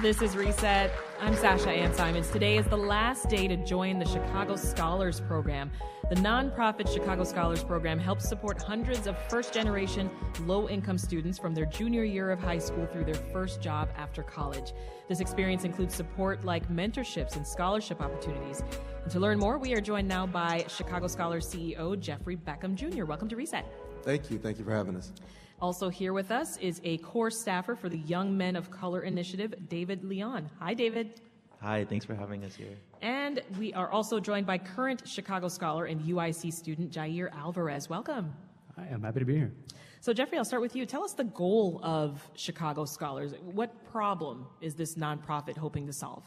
This is Reset. I'm Sasha Ann Simons. Today is the last day to join the Chicago Scholars Program. The nonprofit Chicago Scholars Program helps support hundreds of first generation, low income students from their junior year of high school through their first job after college. This experience includes support like mentorships and scholarship opportunities. And to learn more, we are joined now by Chicago Scholars CEO Jeffrey Beckham Jr. Welcome to Reset. Thank you. Thank you for having us. Also here with us is a core staffer for the Young Men of Color Initiative, David Leon. Hi, David. Hi, thanks for having us here. And we are also joined by current Chicago scholar and UIC student Jair Alvarez. Welcome. Hi, I'm happy to be here. So, Jeffrey, I'll start with you. Tell us the goal of Chicago Scholars. What problem is this nonprofit hoping to solve?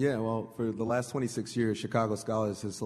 Yeah, well, for the last 26 years, Chicago Scholars has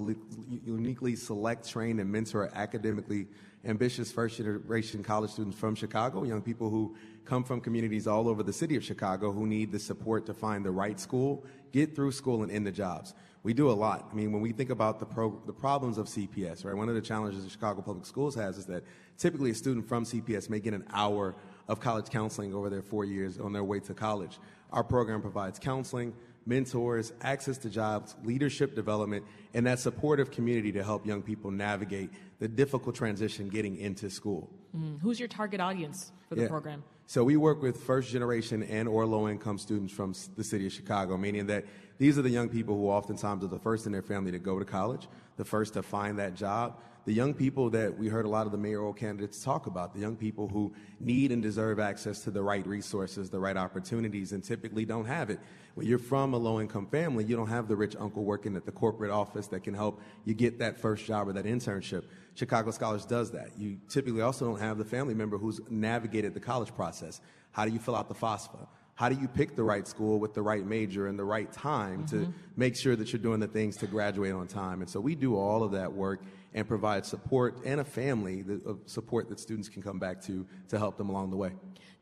uniquely select, train, and mentor academically ambitious first generation college students from Chicago, young people who come from communities all over the city of Chicago who need the support to find the right school, get through school, and end the jobs. We do a lot. I mean, when we think about the, pro- the problems of CPS, right, one of the challenges the Chicago Public Schools has is that typically a student from CPS may get an hour of college counseling over their four years on their way to college. Our program provides counseling, mentors, access to jobs, leadership development, and that supportive community to help young people navigate the difficult transition getting into school. Mm. Who's your target audience for the yeah. program? So we work with first generation and or low income students from the city of Chicago, meaning that these are the young people who oftentimes are the first in their family to go to college, the first to find that job, the young people that we heard a lot of the mayoral candidates talk about, the young people who need and deserve access to the right resources, the right opportunities, and typically don't have it. When you're from a low income family, you don't have the rich uncle working at the corporate office that can help you get that first job or that internship. Chicago Scholars does that. You typically also don't have the family member who's navigated the college process. How do you fill out the FAFSA? How do you pick the right school with the right major and the right time mm-hmm. to make sure that you're doing the things to graduate on time? And so we do all of that work and provide support and a family of support that students can come back to to help them along the way.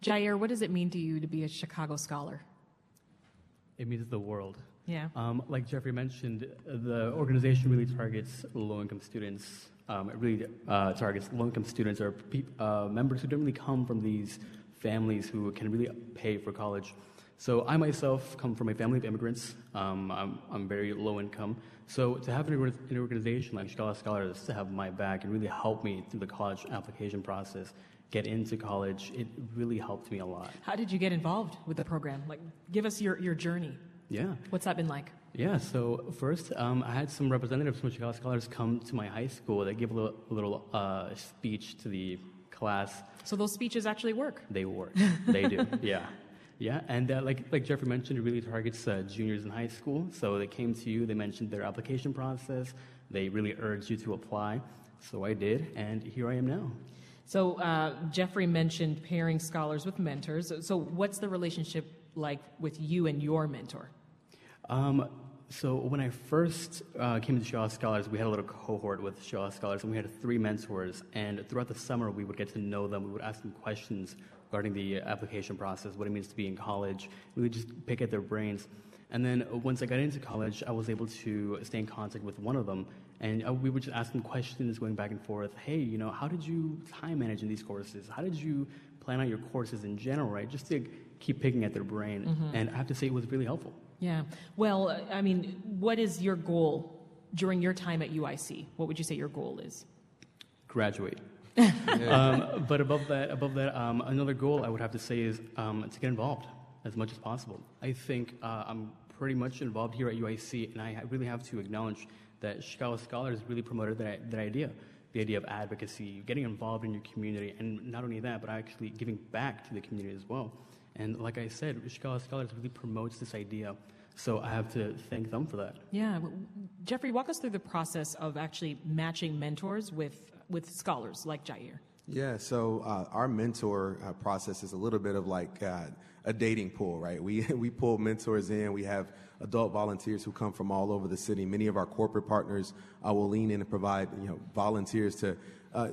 Jair, what does it mean to you to be a Chicago scholar? It means the world. Yeah. Um, like Jeffrey mentioned, the organization really targets low-income students. Um, it really uh, targets low-income students or pe- uh, members who don't really come from these families who can really pay for college. So I myself come from a family of immigrants. Um, I'm, I'm, very low income. So to have an, organization like Chicago Scholars to have my back and really help me through the college application process, get into college, it really helped me a lot. How did you get involved with the program? Like, give us your, your journey. Yeah. What's that been like? Yeah, so first, um, I had some representatives from Chicago Scholars come to my high school. They gave a little, a little uh, speech to the class. So those speeches actually work. They work. they do. Yeah. Yeah, and uh, like like Jeffrey mentioned, it really targets uh, juniors in high school. So they came to you, they mentioned their application process, they really urged you to apply. So I did, and here I am now. So uh, Jeffrey mentioned pairing scholars with mentors. So what's the relationship like with you and your mentor? Um, so when I first uh, came to Shaw Scholars, we had a little cohort with Shaw Scholars, and we had three mentors. And throughout the summer, we would get to know them. We would ask them questions regarding the application process, what it means to be in college. We would just pick at their brains. And then once I got into college, I was able to stay in contact with one of them, and uh, we would just ask them questions, going back and forth. Hey, you know, how did you time manage in these courses? How did you plan out your courses in general, right? Just to keep picking at their brain. Mm-hmm. And I have to say, it was really helpful. Yeah. Well, I mean, what is your goal during your time at UIC? What would you say your goal is? Graduate. um, but above that, above that, um, another goal I would have to say is um, to get involved as much as possible. I think uh, I'm pretty much involved here at UIC, and I really have to acknowledge that Chicago Scholars really promoted that, that idea the idea of advocacy, getting involved in your community, and not only that, but actually giving back to the community as well. And like I said, Chicago Scholars really promotes this idea. So I have to thank them for that. Yeah. Jeffrey, walk us through the process of actually matching mentors with, with scholars like Jair. Yeah, so uh, our mentor uh, process is a little bit of like uh, a dating pool, right? We, we pull mentors in. We have adult volunteers who come from all over the city. Many of our corporate partners uh, will lean in and provide you know, volunteers to uh,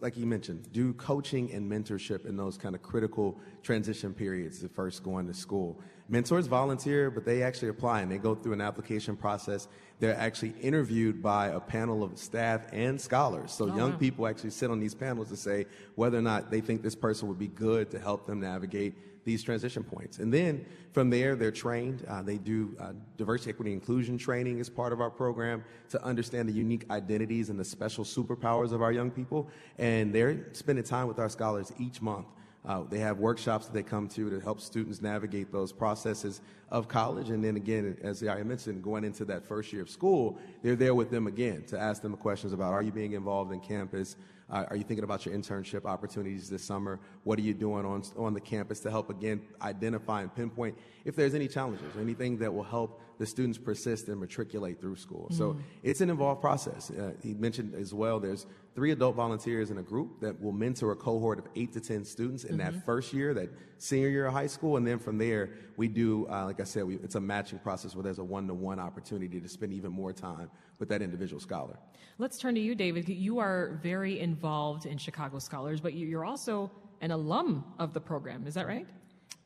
like you mentioned, do coaching and mentorship in those kind of critical transition periods, the first going to school. Mentors volunteer, but they actually apply and they go through an application process. they're actually interviewed by a panel of staff and scholars. So Oh, young wow. people actually sit on these panels to say whether or not they think this person would be good to help them navigate these transition points. And then from there, they're trained. Uh, they do uh, diversity, equity, inclusion training as part of our program to understand the unique identities and the special superpowers of our young people. And they're spending time with our scholars each month. Uh, they have workshops that they come to to help students navigate those processes of college. And then again, as I mentioned, going into that first year of school, they're there with them again to ask them questions about are you being involved in campus? Uh, are you thinking about your internship opportunities this summer? What are you doing on, on the campus to help, again, identify and pinpoint if there's any challenges or anything that will help the students persist and matriculate through school? So it's an involved process. Uh, he mentioned as well there's three adult volunteers in a group that will mentor a cohort of eight to 10 students in that first year, that senior year of high school. And then from there, we do, uh, like I said, we, it's a matching process where there's a one to one opportunity to spend even more time with that individual scholar. Let's turn to you, David. You are very involved in Chicago Scholars, but you- you're also an alum of the program. Is that right?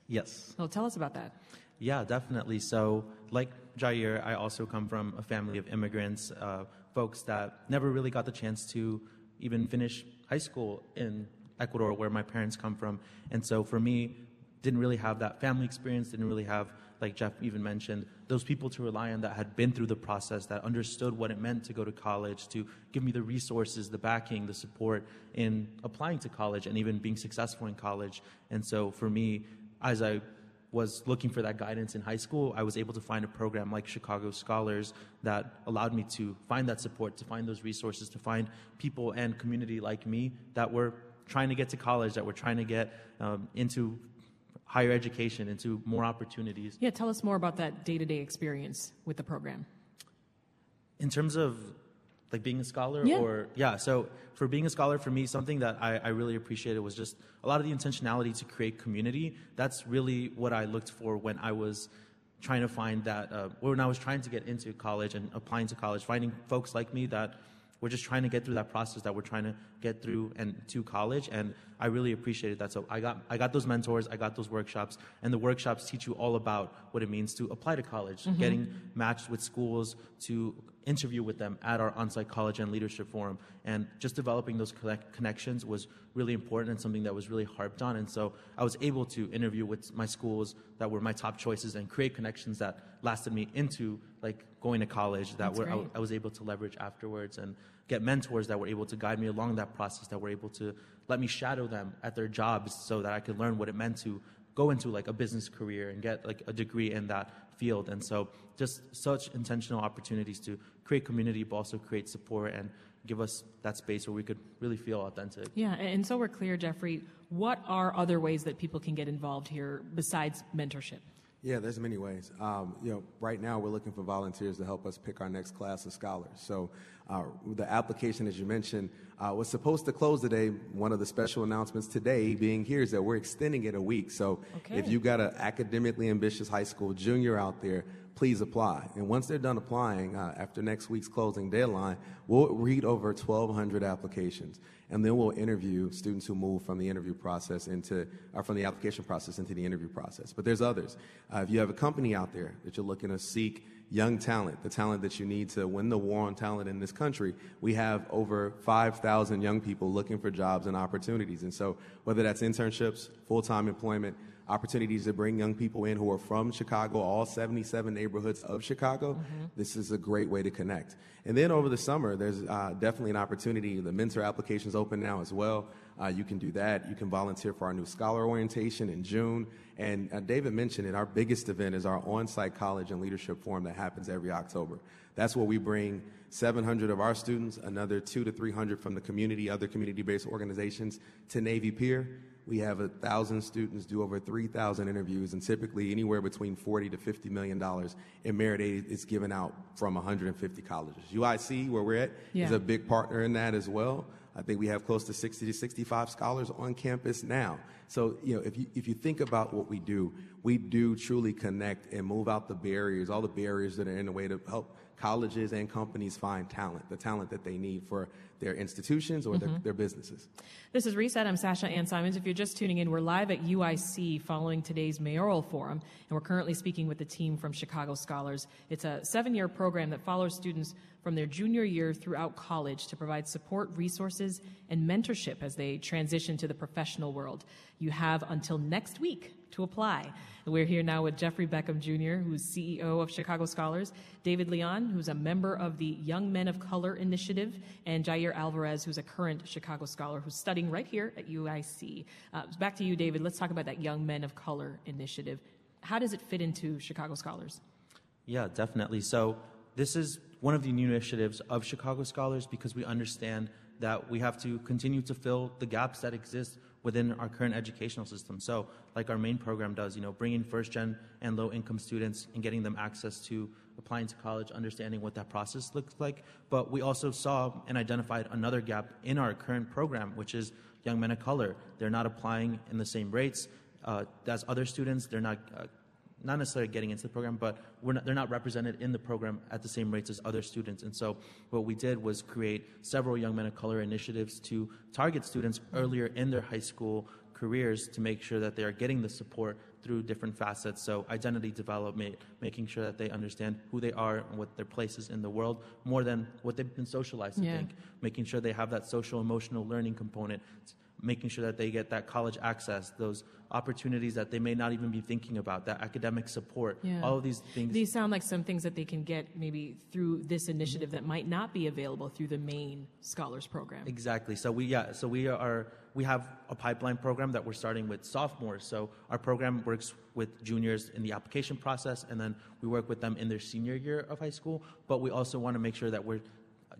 Yes. Well, tell us about that. Yeah, definitely. So, like Jair, I also come from a family of immigrants, uh, folks that never really got the chance to even finish high school in Ecuador, where my parents come from. And so, for me, didn't really have that family experience, didn't really have, like Jeff even mentioned, those people to rely on that had been through the process, that understood what it meant to go to college, to give me the resources, the backing, the support in applying to college and even being successful in college. And so, for me, as I was looking for that guidance in high school, I was able to find a program like Chicago Scholars that allowed me to find that support, to find those resources, to find people and community like me that were trying to get to college, that were trying to get um, into higher education, into more opportunities. Yeah, tell us more about that day to day experience with the program. In terms of like being a scholar Yeah. or yeah so for being a scholar for me something that I, I really appreciated was just a lot of the intentionality to create community. That's really what i looked for when i was trying to find that uh, when i was trying to get into college and applying to college finding folks like me that were just trying to get through that process that we're trying to get through and to college and i really appreciated that. So i got i got those mentors i got those workshops and the workshops teach you all about what it means to apply to college getting matched with schools to interview with them at our on-site college and leadership forum and just developing those connections was really important and something that was really harped on and so i was able to interview with my schools that were my top choices and create connections that lasted me into like going to college that That's were I. I was able to leverage afterwards and get mentors that were able to guide me along that process that were able to let me shadow them at their jobs so that i could learn what it meant to go into like a business career and get like a degree in that field and so just such intentional opportunities to create community but also create support and give us that space where we could really feel authentic Yeah, and and so we're clear, Jeffrey. What are other ways that people can get involved here besides mentorship? Yeah, there's many ways. Um, you know, right now we're looking for volunteers to help us pick our next class of scholars. So uh, the application, as you mentioned, uh, was supposed to close today. One of the special announcements today being here is that we're extending it a week. So Okay. if you've got an academically ambitious high school junior out there, please apply. And once they're done applying, uh, after next week's closing deadline, we'll read over 1,200 applications, and then we'll interview students who move from the interview process into, or from the application process into the interview process. But there's others. Uh, if you have a company out there that you're looking to seek young talent, the talent that you need to win the war on talent in this country, we have over 5,000 young people looking for jobs and opportunities. And so, whether that's internships, full time employment, opportunities to bring young people in who are from Chicago, all 77 neighborhoods of Chicago, this is a great way to connect. And then over the summer, there's uh, definitely an opportunity. The mentor application is open now as well. Uh, you can do that. You can volunteer for our new scholar orientation in June. And uh, David mentioned it, our biggest event is our on site college and leadership forum that happens every October. That's where we bring 700 of our students, another two to 300 from the community, other community based organizations to Navy Pier. We have a thousand students do over 3,000 interviews, and typically anywhere between 40 to 50 million dollars in merit aid is given out from 150 colleges. UIC, where we're at, is a big partner in that as well. I think we have close to 60 to 65 scholars on campus now. So, you know, if you, if you think about what we do, we do truly connect and move out the barriers, all the barriers that are in the way to help colleges and companies find talent, the talent that they need for their institutions or mm-hmm. their, their, businesses. This is Reset. I'm Sasha Ann Simons. If you're just tuning in, we're live at UIC following today's mayoral forum, and we're currently speaking with the team from Chicago Scholars. It's a seven year program that follows students from their junior year throughout college to provide support, resources, and mentorship as they transition to the professional world. You have until next week to apply. We're here now with Jeffrey Beckham Jr., who's CEO of Chicago Scholars, David Leon, who's a member of the Young Men of Color Initiative, and Jair Alvarez, who's a current Chicago Scholar who's studying right here at UIC. Uh, back to you, David. Let's talk about that Young Men of Color Initiative. How does it fit into Chicago Scholars? Yeah, definitely. So, this is one of the new initiatives of Chicago Scholars because we understand that we have to continue to fill the gaps that exist within our current educational system. So, like our main program does, you know, bringing first gen and low income students and getting them access to applying to college, understanding what that process looks like. But we also saw and identified another gap in our current program, which is young men of color. They're not applying in the same rates uh, as other students. They're not uh, not necessarily getting into the program, but not, they're not represented in the program at the same rates as other students. And so what we did was create several Young Men of Color initiatives to target students earlier in their high school careers to make sure that they are getting the support through different facets. So identity development, making sure that they understand who they are and what their place is in the world more than what they've been socialized to yeah. think. Making sure they have that social emotional learning component making sure that they get that college access, those opportunities that they may not even be thinking about, that academic support, yeah. all of these things. These sound like some things that they can get maybe through this initiative that might not be available through the main scholars program. Exactly. So we yeah, so we are we have a pipeline program that we're starting with sophomores. So our program works with juniors in the application process and then we work with them in their senior year of high school, but we also want to make sure that we're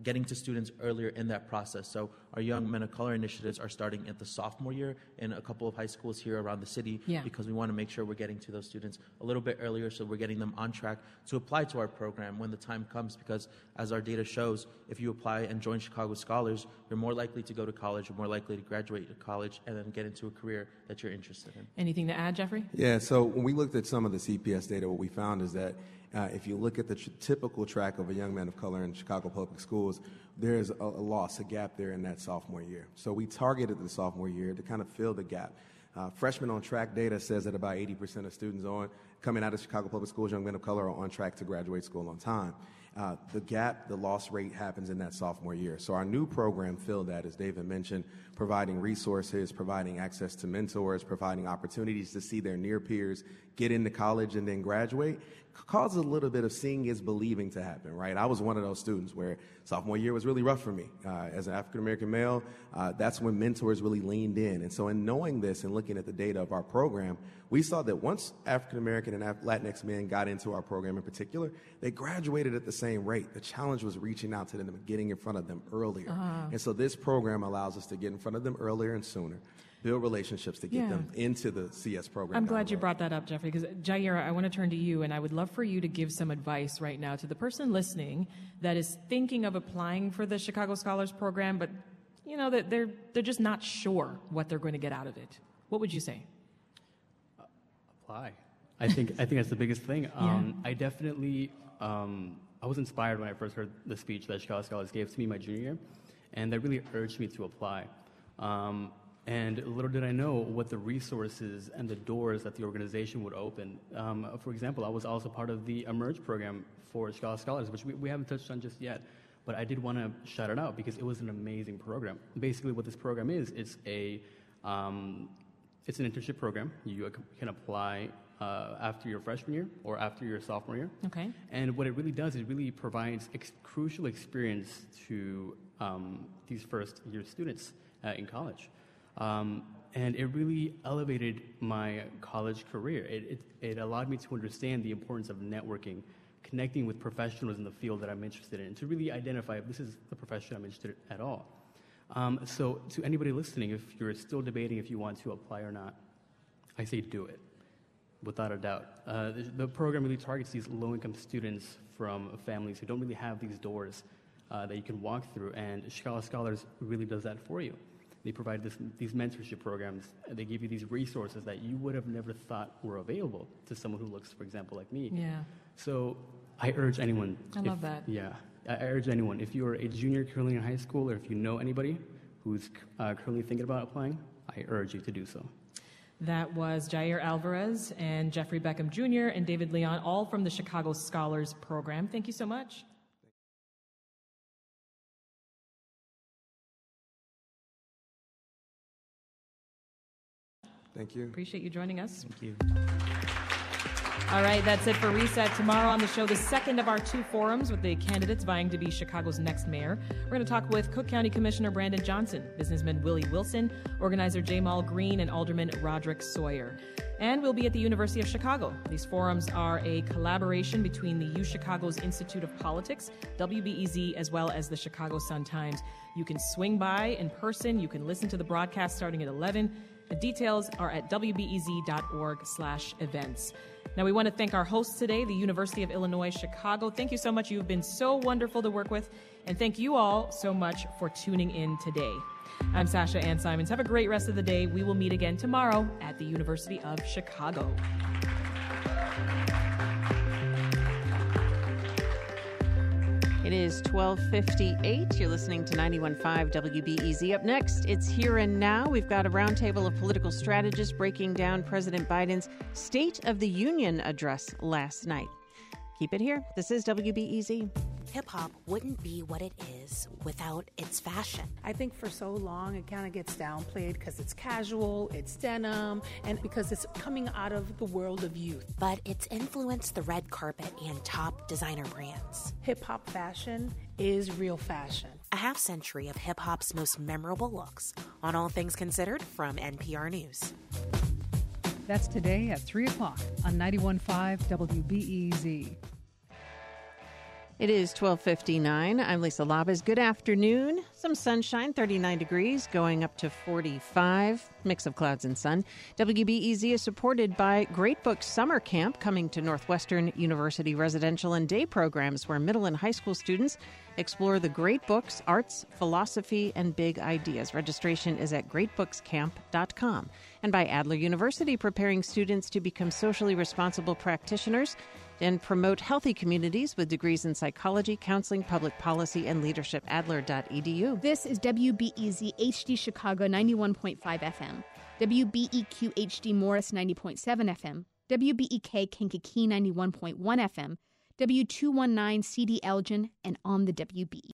getting to students earlier in that process. So our Young Men of Color initiatives are starting at the sophomore year in a couple of high schools here around the city yeah. because we want to make sure we're getting to those students a little bit earlier so we're getting them on track to apply to our program when the time comes because as our data shows, if you apply and join Chicago Scholars, you're more likely to go to college, you're more likely to graduate to college and then get into a career that you're interested in. Anything to add, Jeffrey? Yeah, so when we looked at some of the CPS data, what we found is that uh, if you look at the tr- typical track of a young man of color in Chicago public schools, there's a, a, loss, a gap there in that sophomore year. So we targeted the sophomore year to kind of fill the gap. Uh, freshman on track data says that about 80% of students on coming out of Chicago public schools, young men of color, are on track to graduate school on time. Uh, the gap, the loss rate happens in that sophomore year. So our new program filled that, as David mentioned, providing resources, providing access to mentors, providing opportunities to see their near peers get into college and then graduate causes a little bit of seeing is believing to happen, right? I was one of those students where sophomore year was really rough for me. Uh, as an African American male, uh, that's when mentors really leaned in. And so, in knowing this and looking at the data of our program, we saw that once African American and Latinx men got into our program in particular, they graduated at the same rate. The challenge was reaching out to them and getting in front of them earlier. Uh-huh. And so, this program allows us to get in front of them earlier and sooner build relationships to get yeah. them into the CS program. I'm glad you brought that up, Jeffrey, because Jaira, I want to turn to you, and I would love for you to give some advice right now to the person listening that is thinking of applying for the Chicago Scholars Program, but you know that they're they're just not sure what they're going to get out of it. What would you say? Apply. I think I think that's the biggest thing. Um, yeah. I definitely um, I was inspired when I first heard the speech that Chicago Scholars gave to me my junior year, and that really urged me to apply. Um, and little did I know what the resources and the doors that the organization would open. Um, for example, I was also part of the Emerge program for Chicago Scholars, which we, we haven't touched on just yet. But I did want to shout it out because it was an amazing program. Basically, what this program is, it's a um, it's an internship program. You can apply uh, after your freshman year or after your sophomore year. Okay. And what it really does, is it really provides ex- crucial experience to um, these first year students uh, in college. Um, and it really elevated my college career. It, it, it, allowed me to understand the importance of networking, connecting with professionals in the field that I'm interested in, to really identify if this is the profession I'm interested in at all. Um, so, to anybody listening, if you're still debating if you want to apply or not, I say do it, without a doubt. Uh, the, the, program really targets these low income students from families who don't really have these doors uh, that you can walk through, and Chicago Scholars really does that for you. They provide this, these mentorship programs. And they give you these resources that you would have never thought were available to someone who looks, for example, like me. Yeah. So I urge anyone. I if- love that. Yeah, I I urge anyone. If you're a junior currently in high school, or if you know anybody who's uh, currently thinking about applying, I urge you to do so. That was Jair Alvarez and Jeffrey Beckham Jr. and David Leon, all from the Chicago Scholars Program. Thank you so much. Thank you. Appreciate you joining us. Thank you. All right, that's it for Reset. Tomorrow on the show, the second of our two forums with the candidates vying to be Chicago's next mayor. We're going to talk with Cook County Commissioner Brandon Johnson, businessman Willie Wilson, organizer Ja'Mal Green, and Alderman Roderick Sawyer. And we'll be at the University of Chicago. These forums are a collaboration between the U Chicago's Institute of Politics, WBEZ, as well as the Chicago Sun-Times. You can swing by in person. You can listen to the broadcast starting at 11. The details are at wbez.org slash events. Now, we want to thank our hosts today, the University of Illinois Chicago. Thank you so much. You've been so wonderful to work with. And thank you all so much for tuning in today. I'm Sasha Ann Simons. Have a great rest of the day. We will meet again tomorrow at the University of Chicago. It is 1258. You're listening to 91.5 WBEZ. Up next, it's Here and Now. We've got a roundtable of political strategists breaking down President Biden's State of the Union address last night. Keep it here. This is WBEZ. Hip hop wouldn't be what it is without its fashion. I think for so long it kind of gets downplayed because it's casual, it's denim, and because it's coming out of the world of youth. But it's influenced the red carpet and top designer brands. Hip hop fashion is real fashion. A half century of hip hop's most memorable looks on All Things Considered from NPR News. That's today at 3 o'clock on 91.5 WBEZ. It is 12:59. I'm Lisa Labuz. Good afternoon. Some sunshine, 39 degrees, going up to 45. Mix of clouds and sun. WBEZ is supported by Great Books Summer Camp coming to Northwestern University residential and day programs where middle and high school students explore the great books, arts, philosophy, and big ideas. Registration is at greatbookscamp.com. And by Adler University preparing students to become socially responsible practitioners and promote healthy communities with degrees in psychology, counseling, public policy, and leadership. Adler.edu. This is WBEZ HD Chicago 91.5 FM, WBEQ HD Morris 90.7 FM, WBEK Kankakee 91.1 FM, W219 CD Elgin, and on the WBE.